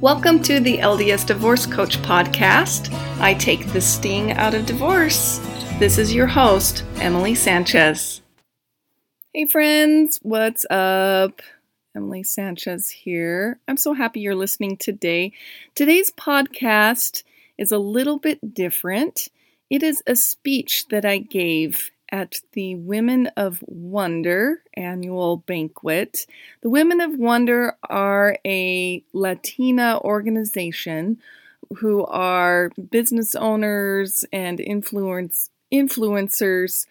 Welcome to the LDS Divorce Coach podcast. I take the sting out of divorce. This is your host, Emily Sanchez. Hey, friends, what's up? Emily Sanchez here. I'm so happy you're listening today. Today's podcast is a little bit different. It is a speech that I gave at the Women of Wonder annual banquet. The Women of Wonder are a Latina organization who are business owners and influence influencers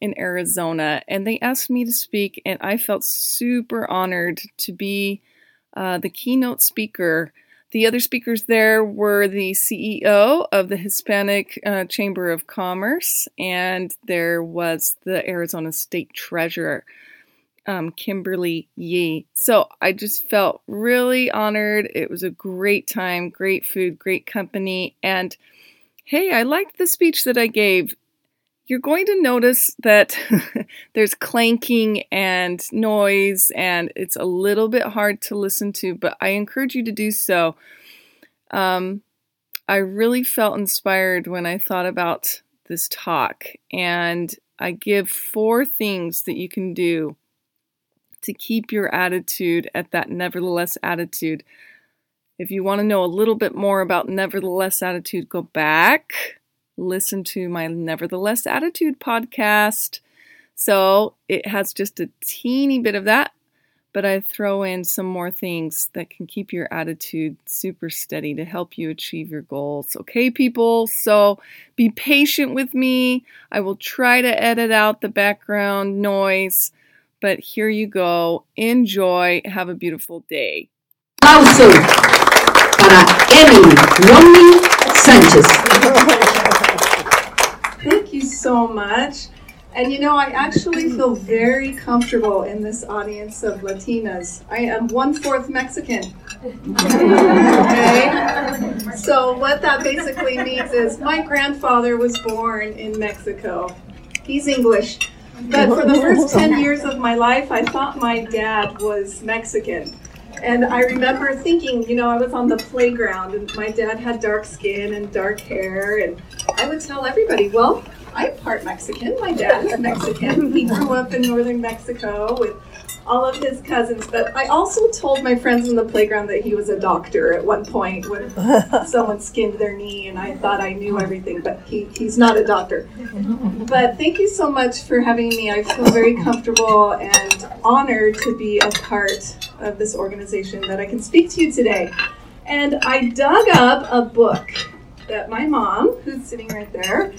in Arizona, and they asked me to speak, and I felt super honored to be uh, the keynote speaker the other speakers there were the CEO of the Hispanic uh, Chamber of Commerce, and there was the Arizona State Treasurer, um, Kimberly Yee. So I just felt really honored. It was a great time, great food, great company. And hey, I liked the speech that I gave you're going to notice that there's clanking and noise, and it's a little bit hard to listen to, but I encourage you to do so. Um, I really felt inspired when I thought about this talk, and I give four things that you can do to keep your attitude at that nevertheless attitude. If you want to know a little bit more about nevertheless attitude, go back listen to my Nevertheless Attitude podcast. So it has just a teeny bit of that, but I throw in some more things that can keep your attitude super steady to help you achieve your goals. Okay, people? So be patient with me. I will try to edit out the background noise, but here you go. Enjoy. Have a beautiful day. Aplauso para Emily Romney Sanchez. so much. And you know, I actually feel very comfortable in this audience of Latinas. I am one fourth Mexican. Okay? So, what that basically means is my grandfather was born in Mexico. He's English. But for the first 10 years of my life, I thought my dad was Mexican. And I remember thinking, you know, I was on the playground and my dad had dark skin and dark hair. And I would tell everybody, well, I'm part Mexican. My dad is Mexican. He grew up in northern Mexico with all of his cousins. But I also told my friends in the playground that he was a doctor at one point when someone skinned their knee, and I thought I knew everything, but he, he's not a doctor. But thank you so much for having me. I feel very comfortable and honored to be a part of this organization that I can speak to you today. And I dug up a book that my mom, who's sitting right there,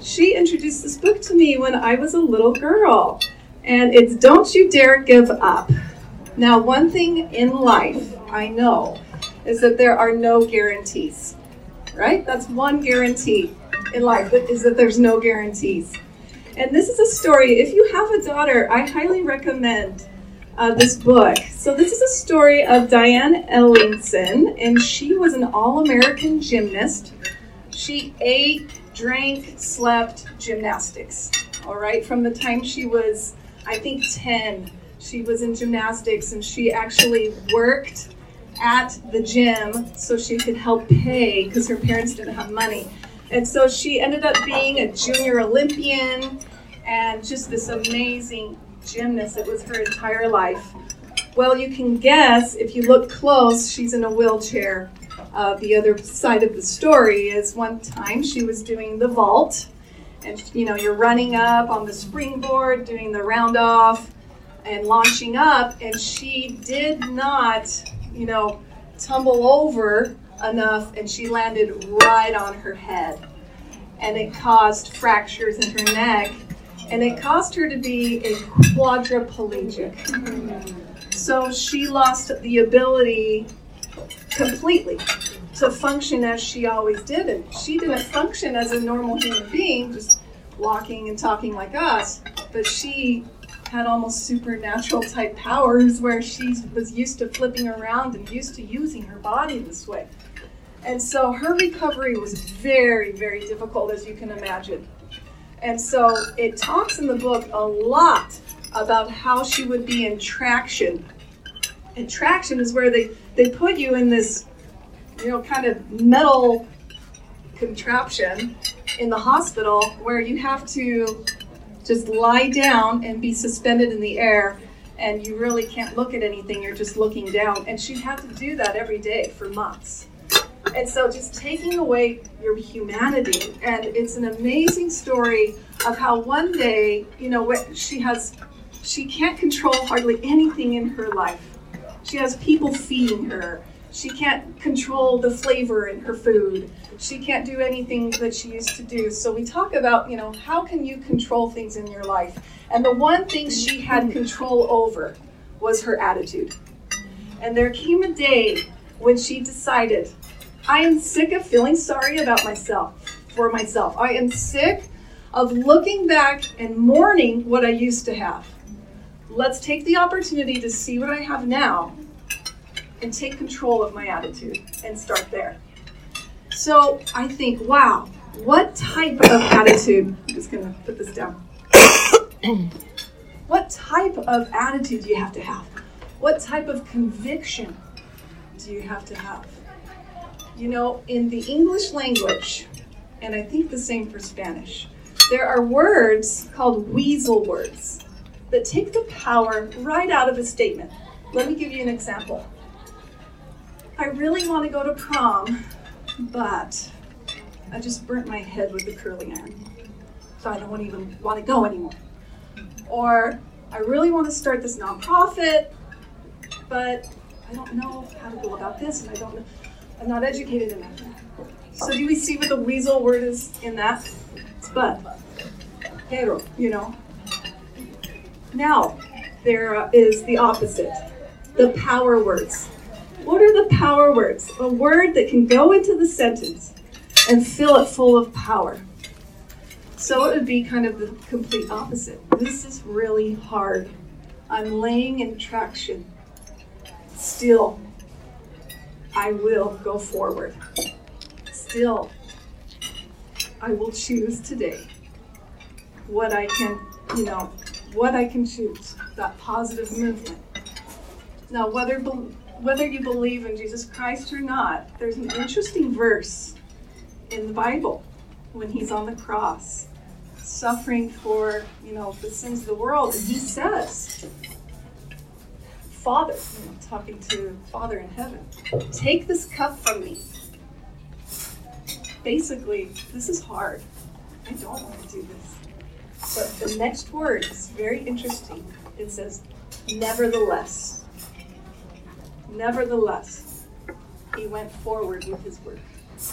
she introduced this book to me when I was a little girl. And it's Don't You Dare Give Up. Now, one thing in life I know is that there are no guarantees, right? That's one guarantee in life is that there's no guarantees. And this is a story, if you have a daughter, I highly recommend uh, this book. So, this is a story of Diane Ellingson, and she was an all American gymnast. She ate drank, slept, gymnastics. All right, from the time she was, I think, 10, she was in gymnastics and she actually worked at the gym so she could help pay because her parents didn't have money. And so she ended up being a junior Olympian and just this amazing gymnast. It was her entire life. Well, you can guess if you look close, she's in a wheelchair. Uh, the other side of the story is one time she was doing the vault, and you know, you're running up on the springboard, doing the round off, and launching up, and she did not, you know, tumble over enough, and she landed right on her head. And it caused fractures in her neck, and it caused her to be a quadriplegic. So she lost the ability completely to function as she always did. And she didn't function as a normal human being, just walking and talking like us, but she had almost supernatural type powers where she was used to flipping around and used to using her body this way. And so her recovery was very, very difficult, as you can imagine. And so it talks in the book a lot about how she would be in traction. And traction is where they they put you in this you know, kind of metal contraption in the hospital where you have to just lie down and be suspended in the air and you really can't look at anything, you're just looking down. And she had to do that every day for months. And so just taking away your humanity. And it's an amazing story of how one day, you know, she has, she can't control hardly anything in her life. She has people feeding her. She can't control the flavor in her food. She can't do anything that she used to do. So we talk about, you know, how can you control things in your life? And the one thing she had control over was her attitude. And there came a day when she decided, I am sick of feeling sorry about myself, for myself. I am sick of looking back and mourning what I used to have. Let's take the opportunity to see what I have now and take control of my attitude and start there. So I think, wow, what type of attitude? I'm just going to put this down. what type of attitude do you have to have? What type of conviction do you have to have? You know, in the English language, and I think the same for Spanish, there are words called weasel words that take the power right out of a statement. Let me give you an example. I really want to go to prom, but I just burnt my head with the curling iron. So I don't even want to go anymore. Or I really want to start this nonprofit, but I don't know how to go about this and I don't know I'm not educated enough. So do we see what the weasel word is in that? It's but. Pero, you know. Now, there is the opposite. The power words. What are the power words? A word that can go into the sentence and fill it full of power. So it would be kind of the complete opposite. This is really hard. I'm laying in traction. Still, I will go forward. Still, I will choose today what I can, you know, what I can choose, that positive movement. Now, whether whether you believe in Jesus Christ or not, there's an interesting verse in the Bible when he's on the cross, suffering for, you know, the sins of the world, and he says, Father, you know, talking to Father in heaven, take this cup from me. Basically, this is hard. I don't want to do this. But the next word is very interesting. It says, nevertheless. Nevertheless, he went forward with his work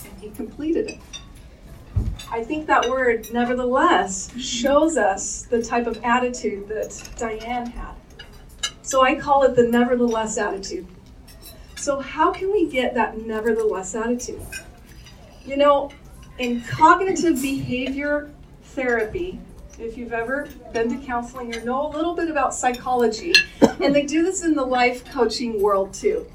and he completed it. I think that word, nevertheless, shows us the type of attitude that Diane had. So I call it the nevertheless attitude. So, how can we get that nevertheless attitude? You know, in cognitive behavior therapy, if you've ever been to counseling or know a little bit about psychology, and they do this in the life coaching world too.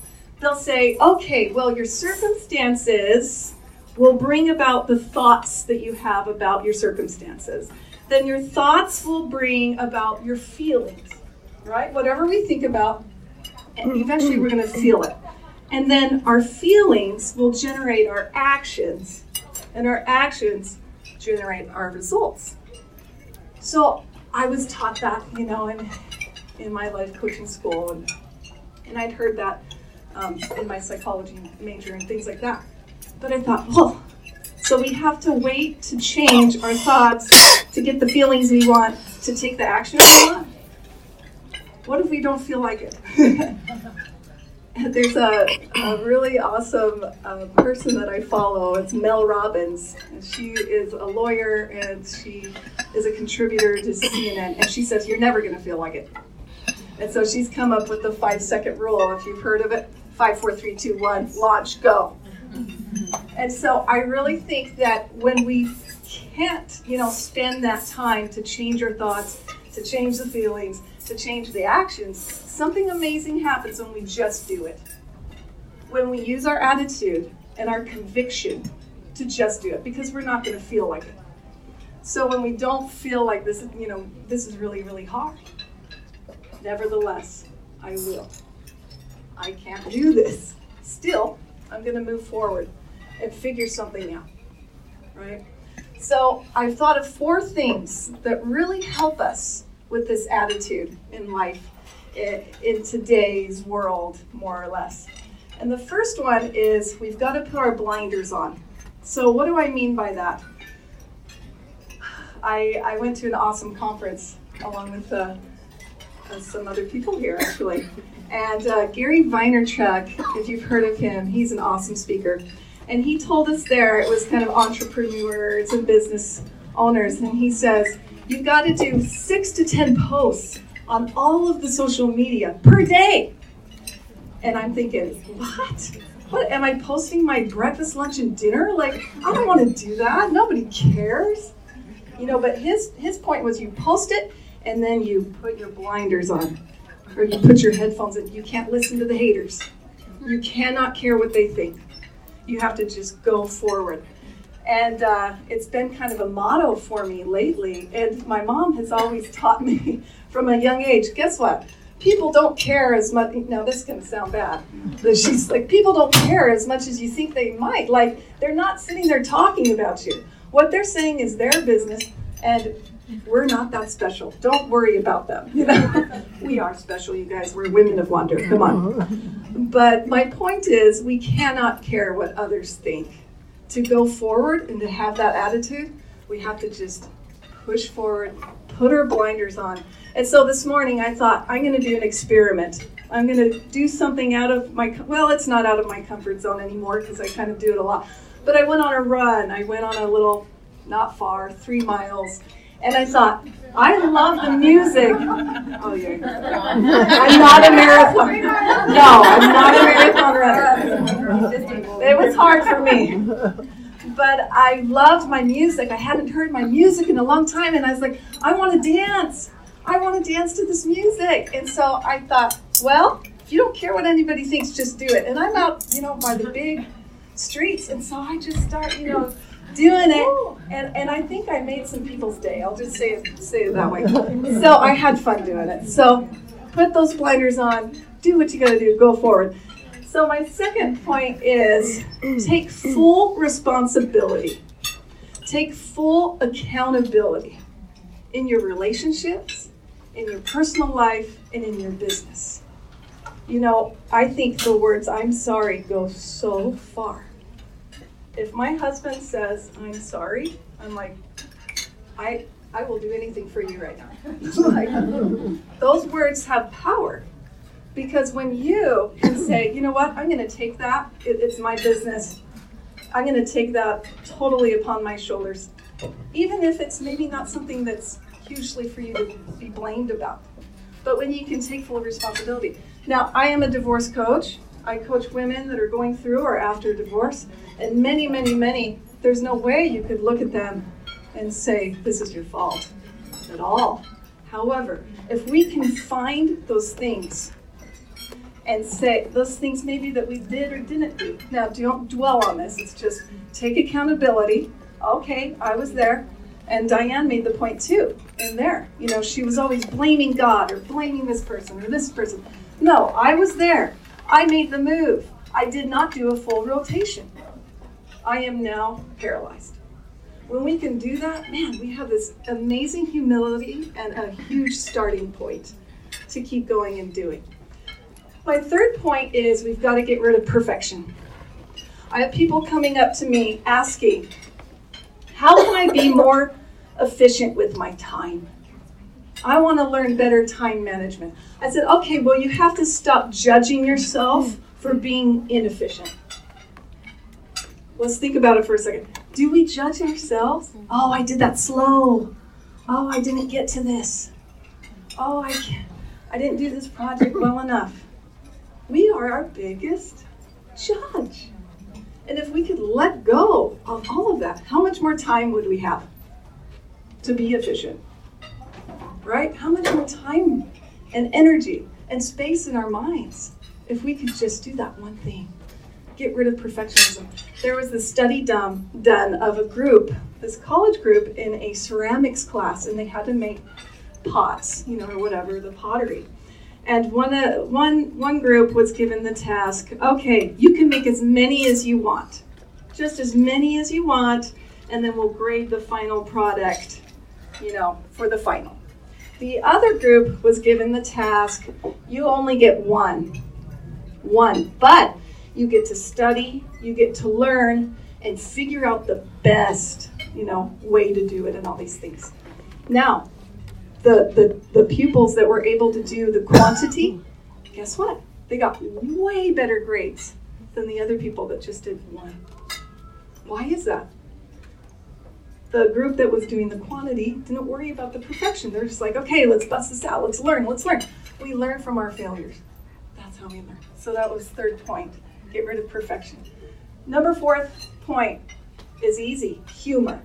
They'll say, okay, well, your circumstances will bring about the thoughts that you have about your circumstances. Then your thoughts will bring about your feelings, right? Whatever we think about, eventually we're going to feel it. And then our feelings will generate our actions, and our actions generate our results. So I was taught that, you know, in, in my life coaching school, and, and I'd heard that um, in my psychology major and things like that. But I thought, well, so we have to wait to change our thoughts to get the feelings we want to take the action we want. What if we don't feel like it? There's a, a really awesome uh, person that I follow. It's Mel Robbins. And she is a lawyer and she is a contributor to CNN. And she says, You're never going to feel like it. And so she's come up with the five second rule. If you've heard of it, five, four, three, two, one, launch, go. And so I really think that when we can't, you know, spend that time to change our thoughts, to change the feelings, to change the actions, something amazing happens when we just do it. When we use our attitude and our conviction to just do it, because we're not going to feel like it. So when we don't feel like this, you know, this is really, really hard. Nevertheless, I will. I can't do this. Still, I'm going to move forward and figure something out. Right? So I've thought of four things that really help us with this attitude in life in today's world, more or less. And the first one is we've got to put our blinders on. So, what do I mean by that? I, I went to an awesome conference along with uh, uh, some other people here, actually. And uh, Gary Vaynerchuk, if you've heard of him, he's an awesome speaker. And he told us there, it was kind of entrepreneurs and business owners, and he says, You've got to do six to 10 posts on all of the social media per day. And I'm thinking, what? What am I posting my breakfast, lunch, and dinner? Like, I don't want to do that. Nobody cares. You know, but his his point was you post it and then you put your blinders on. Or you put your headphones in. You can't listen to the haters. You cannot care what they think. You have to just go forward. And uh, it's been kind of a motto for me lately. And my mom has always taught me from a young age guess what? People don't care as much. Now, this to sound bad. But she's like, people don't care as much as you think they might. Like, they're not sitting there talking about you. What they're saying is their business, and we're not that special. Don't worry about them. You know, we are special, you guys. We're women of wonder. Come on. But my point is, we cannot care what others think to go forward and to have that attitude, we have to just push forward, put our blinders on. And so this morning I thought, I'm going to do an experiment. I'm going to do something out of my, well, it's not out of my comfort zone anymore because I kind of do it a lot. But I went on a run. I went on a little, not far, three miles. And I thought, I love the music. Oh, yeah. I'm not a marathon. No, I'm not a marathon runner. It was hard for me. But I loved my music. I hadn't heard my music in a long time, and I was like, I want to dance. I want to dance to this music. And so I thought, well, if you don't care what anybody thinks, just do it. And I'm out, you know, by the big streets, and so I just start, you know doing it. And, and I think I made some people's day. I'll just say it, say it that way. So I had fun doing it. So put those blinders on, do what you got to do, go forward. So my second point is take full responsibility. Take full accountability in your relationships, in your personal life, and in your business. You know, I think the words I'm sorry go so far if my husband says I'm sorry, I'm like, I I will do anything for you right now. like, those words have power because when you can say, you know what, I'm going to take that. It, it's my business. I'm going to take that totally upon my shoulders, even if it's maybe not something that's hugely for you to be blamed about. But when you can take full responsibility. Now, I am a divorce coach. I coach women that are going through or after divorce, and many, many, many, there's no way you could look at them and say, This is your fault at all. However, if we can find those things and say those things maybe that we did or didn't do. Now, don't dwell on this. It's just take accountability. Okay, I was there. And Diane made the point too in there. You know, she was always blaming God or blaming this person or this person. No, I was there. I made the move. I did not do a full rotation. I am now paralyzed. When we can do that, man, we have this amazing humility and a huge starting point to keep going and doing. My third point is we've got to get rid of perfection. I have people coming up to me asking, How can I be more efficient with my time? I want to learn better time management. I said, okay, well, you have to stop judging yourself for being inefficient. Let's think about it for a second. Do we judge ourselves? Oh, I did that slow. Oh, I didn't get to this. Oh, I, I didn't do this project well enough. We are our biggest judge. And if we could let go of all of that, how much more time would we have to be efficient? Right? How much more time and energy and space in our minds if we could just do that one thing? Get rid of perfectionism. There was this study done, done of a group, this college group, in a ceramics class, and they had to make pots, you know, or whatever, the pottery. And one, uh, one, one group was given the task okay, you can make as many as you want, just as many as you want, and then we'll grade the final product, you know, for the final. The other group was given the task you only get one. One. But you get to study, you get to learn, and figure out the best, you know, way to do it and all these things. Now, the, the, the pupils that were able to do the quantity, guess what? They got way better grades than the other people that just did one. Why is that? The group that was doing the quantity didn't worry about the perfection. They're just like, okay, let's bust this out. Let's learn. Let's learn. We learn from our failures. That's how we learn. So that was third point. Get rid of perfection. Number fourth point is easy humor.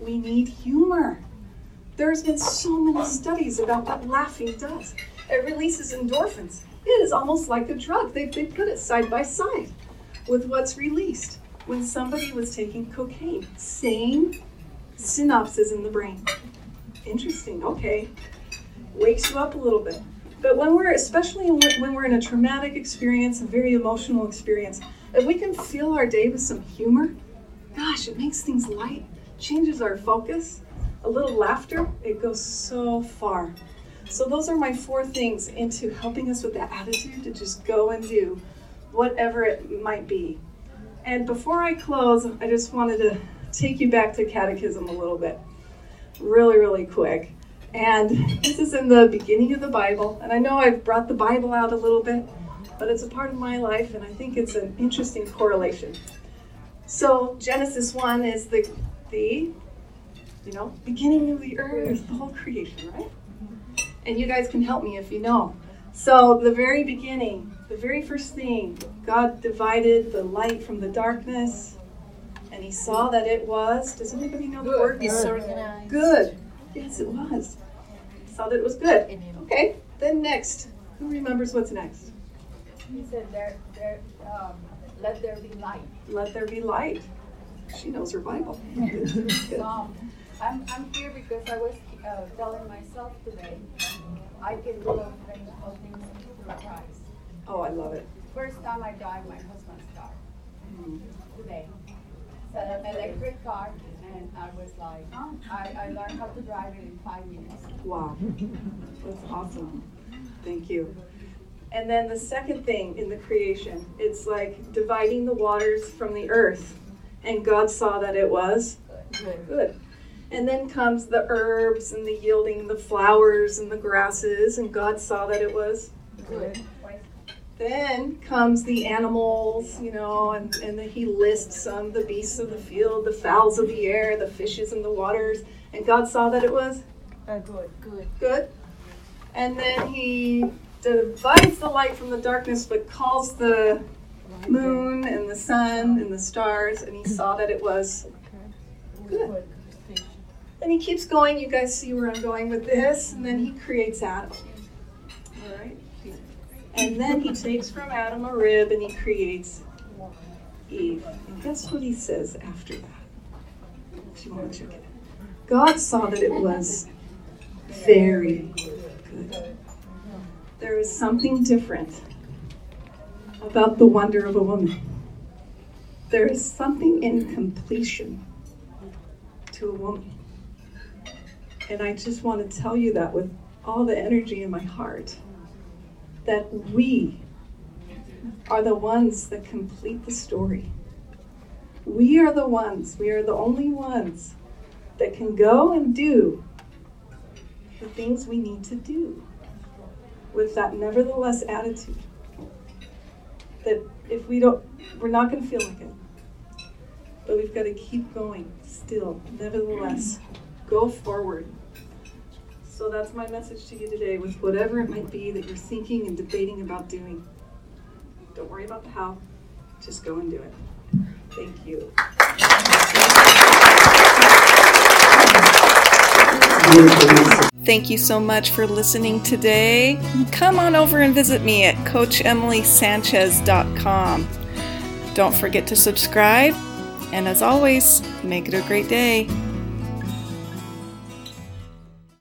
We need humor. There's been so many studies about what laughing does. It releases endorphins. It is almost like a drug. They, they put it side by side with what's released when somebody was taking cocaine. Same synapses in the brain. Interesting, okay. Wakes you up a little bit. But when we're, especially when we're in a traumatic experience, a very emotional experience, if we can fill our day with some humor, gosh, it makes things light, changes our focus. A little laughter, it goes so far. So, those are my four things into helping us with that attitude to just go and do whatever it might be. And before I close, I just wanted to take you back to catechism a little bit, really, really quick. And this is in the beginning of the Bible. And I know I've brought the Bible out a little bit, but it's a part of my life, and I think it's an interesting correlation. So Genesis 1 is the, the you know, beginning of the earth, the whole creation, right? And you guys can help me if you know. So the very beginning, the very first thing, God divided the light from the darkness, and He saw that it was. Does anybody know the word? Disorganized. Good. Yes, it was. He Saw that it was good. Okay. Then next, who remembers what's next? He said, there, there, um, "Let there be light." Let there be light. She knows her Bible. um, I'm, I'm here because I was uh, telling myself today I can do all things through Christ. Oh, I love it. First time I drive my husband's car mm-hmm. today. So an electric car, and I was like, oh, I, I learned how to drive it in five minutes. Wow, that's awesome. Thank you. And then the second thing in the creation, it's like dividing the waters from the earth. And God saw that it was good. good. And then comes the herbs and the yielding the flowers and the grasses, and God saw that it was good. Then comes the animals, you know, and, and then he lists some the beasts of the field, the fowls of the air, the fishes in the waters. And God saw that it was uh, good. Good. Good. And then he divides the light from the darkness, but calls the moon and the sun and the stars, and he saw that it was good. And he keeps going. You guys see where I'm going with this. And then he creates Adam. And then he takes from Adam a rib and he creates Eve. And guess what he says after that? If you want to check it. God saw that it was very good. There is something different about the wonder of a woman. There is something in completion to a woman. And I just want to tell you that with all the energy in my heart that we are the ones that complete the story. We are the ones, we are the only ones that can go and do the things we need to do with that nevertheless attitude. That if we don't, we're not going to feel like it. But we've got to keep going still, nevertheless. Go forward. So that's my message to you today with whatever it might be that you're thinking and debating about doing. Don't worry about the how, just go and do it. Thank you. Thank you so much for listening today. Come on over and visit me at CoachEmilySanchez.com. Don't forget to subscribe, and as always, make it a great day.